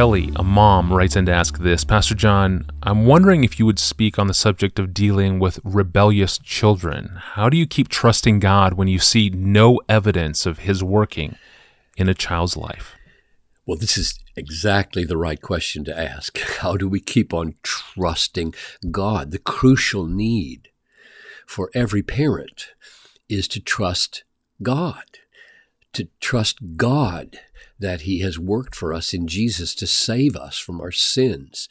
Kelly, a mom, writes in to ask this Pastor John, I'm wondering if you would speak on the subject of dealing with rebellious children. How do you keep trusting God when you see no evidence of His working in a child's life? Well, this is exactly the right question to ask. How do we keep on trusting God? The crucial need for every parent is to trust God, to trust God that He has worked for us in Jesus to save us from our sins,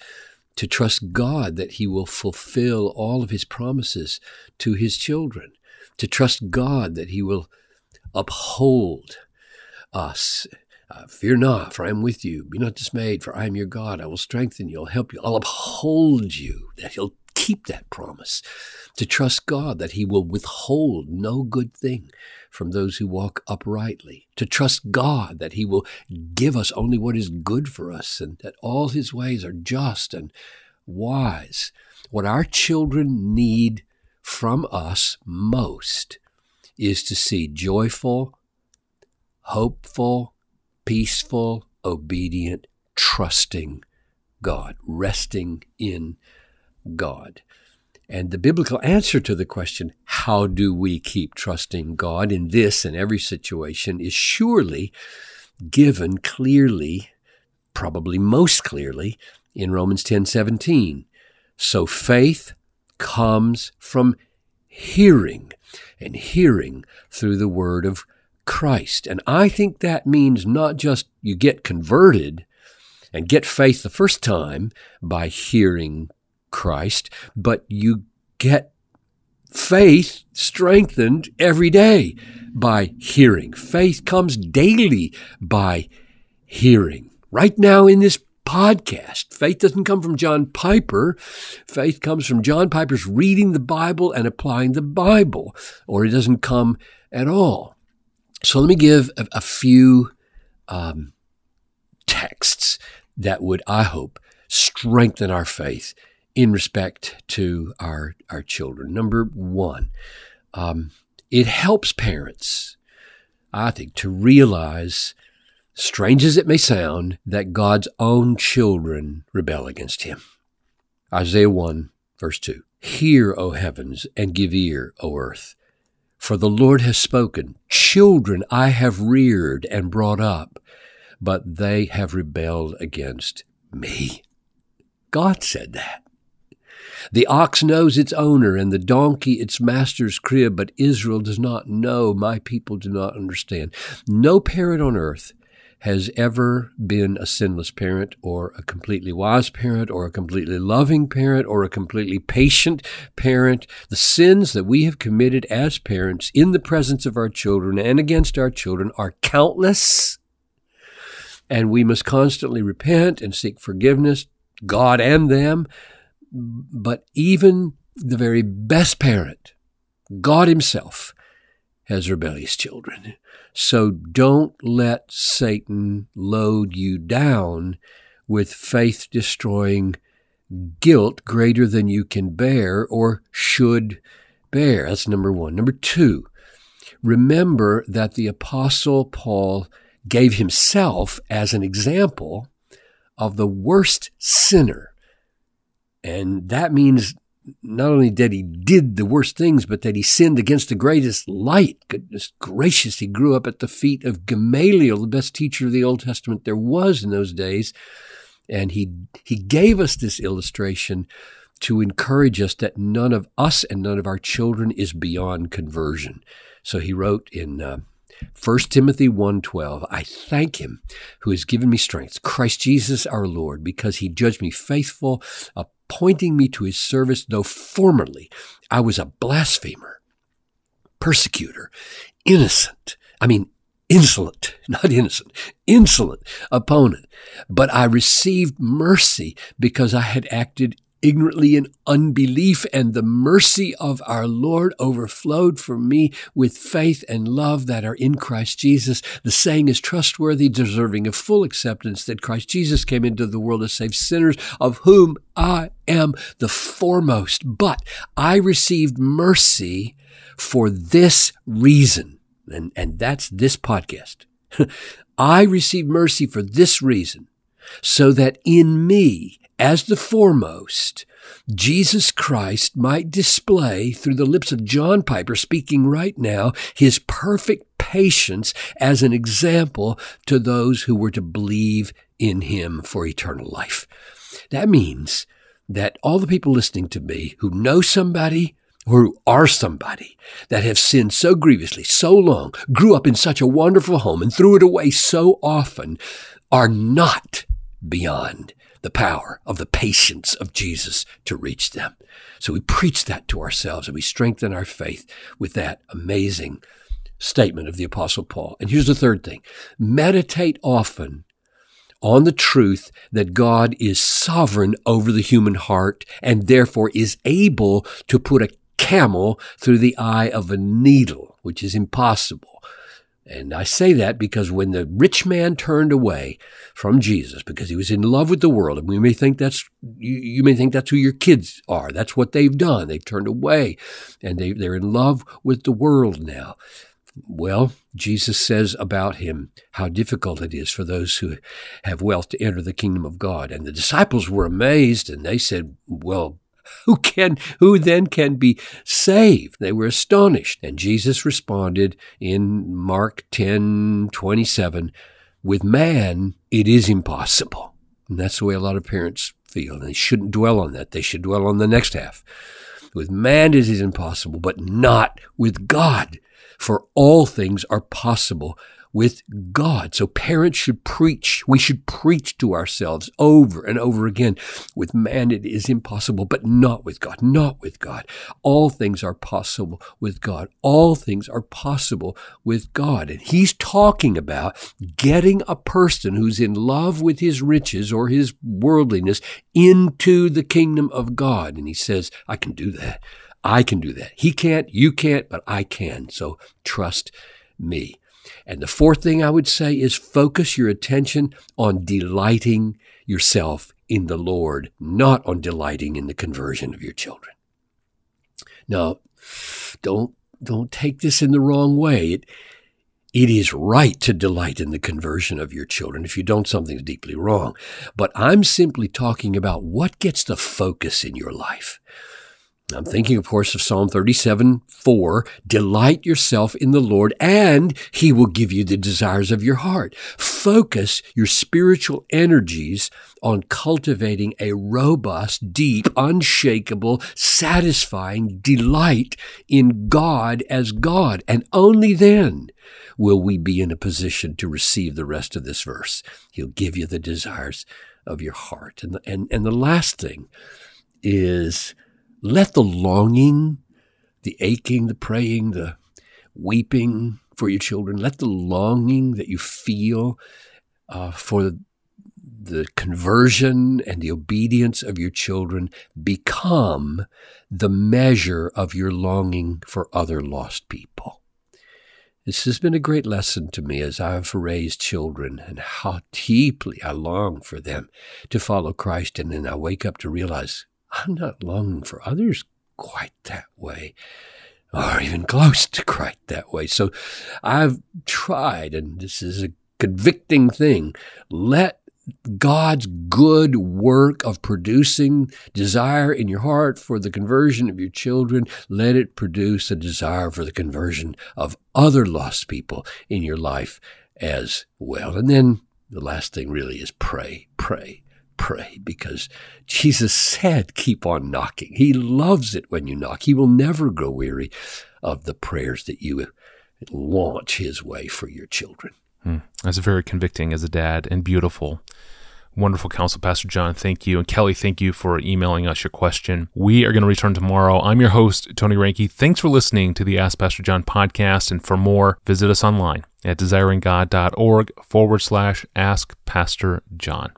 to trust God that He will fulfill all of His promises to His children, to trust God that He will uphold us. Uh, fear not, for I am with you. Be not dismayed, for I am your God. I will strengthen you. I'll help you. I'll uphold you. That He'll keep that promise. To trust God that He will withhold no good thing from those who walk uprightly, to trust God that He will give us only what is good for us and that all His ways are just and wise. What our children need from us most is to see joyful, hopeful, peaceful, obedient, trusting God, resting in God. And the biblical answer to the question, how do we keep trusting God in this and every situation, is surely given clearly, probably most clearly, in Romans 10 17. So faith comes from hearing, and hearing through the word of Christ. And I think that means not just you get converted and get faith the first time by hearing Christ, but you get faith strengthened every day by hearing. Faith comes daily by hearing. Right now in this podcast, faith doesn't come from John Piper. Faith comes from John Piper's reading the Bible and applying the Bible, or it doesn't come at all. So let me give a, a few um, texts that would, I hope, strengthen our faith in respect to our, our children. Number one, um, it helps parents, I think, to realize, strange as it may sound, that God's own children rebel against him. Isaiah 1, verse 2. Hear, O heavens, and give ear, O earth. For the Lord has spoken. Children I have reared and brought up, but they have rebelled against me. God said that. The ox knows its owner and the donkey its master's crib, but Israel does not know. My people do not understand. No parent on earth has ever been a sinless parent or a completely wise parent or a completely loving parent or a completely patient parent. The sins that we have committed as parents in the presence of our children and against our children are countless. And we must constantly repent and seek forgiveness, God and them. But even the very best parent, God Himself, has rebellious children. So don't let Satan load you down with faith destroying guilt greater than you can bear or should bear. That's number one. Number two, remember that the Apostle Paul gave himself as an example of the worst sinner and that means not only that he did the worst things, but that he sinned against the greatest light. Goodness gracious, he grew up at the feet of Gamaliel, the best teacher of the Old Testament there was in those days. And he, he gave us this illustration to encourage us that none of us and none of our children is beyond conversion. So he wrote in uh, 1 Timothy 1:12 I thank him who has given me strength Christ Jesus our Lord because he judged me faithful appointing me to his service though formerly I was a blasphemer persecutor innocent I mean insolent not innocent insolent opponent. But I received mercy because I had acted ignorantly in unbelief, and the mercy of our Lord overflowed for me with faith and love that are in Christ Jesus. The saying is trustworthy, deserving of full acceptance that Christ Jesus came into the world to save sinners, of whom I am the foremost. But I received mercy for this reason, and, and that's this podcast. I received mercy for this reason so that in me, as the foremost, Jesus Christ might display through the lips of John Piper speaking right now his perfect patience as an example to those who were to believe in him for eternal life. That means that all the people listening to me who know somebody or who are somebody that have sinned so grievously, so long, grew up in such a wonderful home and threw it away so often are not beyond the power of the patience of Jesus to reach them. So we preach that to ourselves and we strengthen our faith with that amazing statement of the apostle Paul. And here's the third thing. Meditate often on the truth that God is sovereign over the human heart and therefore is able to put a camel through the eye of a needle, which is impossible. And I say that because when the rich man turned away from Jesus because he was in love with the world, and we may think that's you, you may think that's who your kids are. That's what they've done. They've turned away, and they, they're in love with the world now. Well, Jesus says about him how difficult it is for those who have wealth to enter the kingdom of God. And the disciples were amazed, and they said, "Well." Who can, who then can be saved? They were astonished. And Jesus responded in Mark 10, 27, with man, it is impossible. And that's the way a lot of parents feel. And they shouldn't dwell on that. They should dwell on the next half. With man, it is impossible, but not with God. For all things are possible with God. So parents should preach. We should preach to ourselves over and over again. With man, it is impossible, but not with God, not with God. All things are possible with God. All things are possible with God. And he's talking about getting a person who's in love with his riches or his worldliness into the kingdom of God. And he says, I can do that. I can do that. He can't, you can't, but I can. So trust me. And the fourth thing I would say is focus your attention on delighting yourself in the Lord, not on delighting in the conversion of your children. Now, don't, don't take this in the wrong way. It, it is right to delight in the conversion of your children. If you don't, something's deeply wrong. But I'm simply talking about what gets the focus in your life. I'm thinking, of course, of Psalm 37, 4. Delight yourself in the Lord and he will give you the desires of your heart. Focus your spiritual energies on cultivating a robust, deep, unshakable, satisfying delight in God as God. And only then will we be in a position to receive the rest of this verse. He'll give you the desires of your heart. And, and, and the last thing is, let the longing, the aching, the praying, the weeping for your children, let the longing that you feel uh, for the conversion and the obedience of your children become the measure of your longing for other lost people. This has been a great lesson to me as I've raised children and how deeply I long for them to follow Christ. And then I wake up to realize I'm not longing for others quite that way, or even close to quite that way. So I've tried, and this is a convicting thing. Let God's good work of producing desire in your heart for the conversion of your children, let it produce a desire for the conversion of other lost people in your life as well. And then the last thing really is pray, pray, pray because Jesus said, keep on knocking. He loves it when you knock. He will never grow weary of the prayers that you launch his way for your children. Hmm. That's very convicting as a dad and beautiful. Wonderful counsel, Pastor John. Thank you. And Kelly, thank you for emailing us your question. We are going to return tomorrow. I'm your host, Tony Reinke. Thanks for listening to the Ask Pastor John podcast. And for more, visit us online at desiringgod.org forward slash ask Pastor John.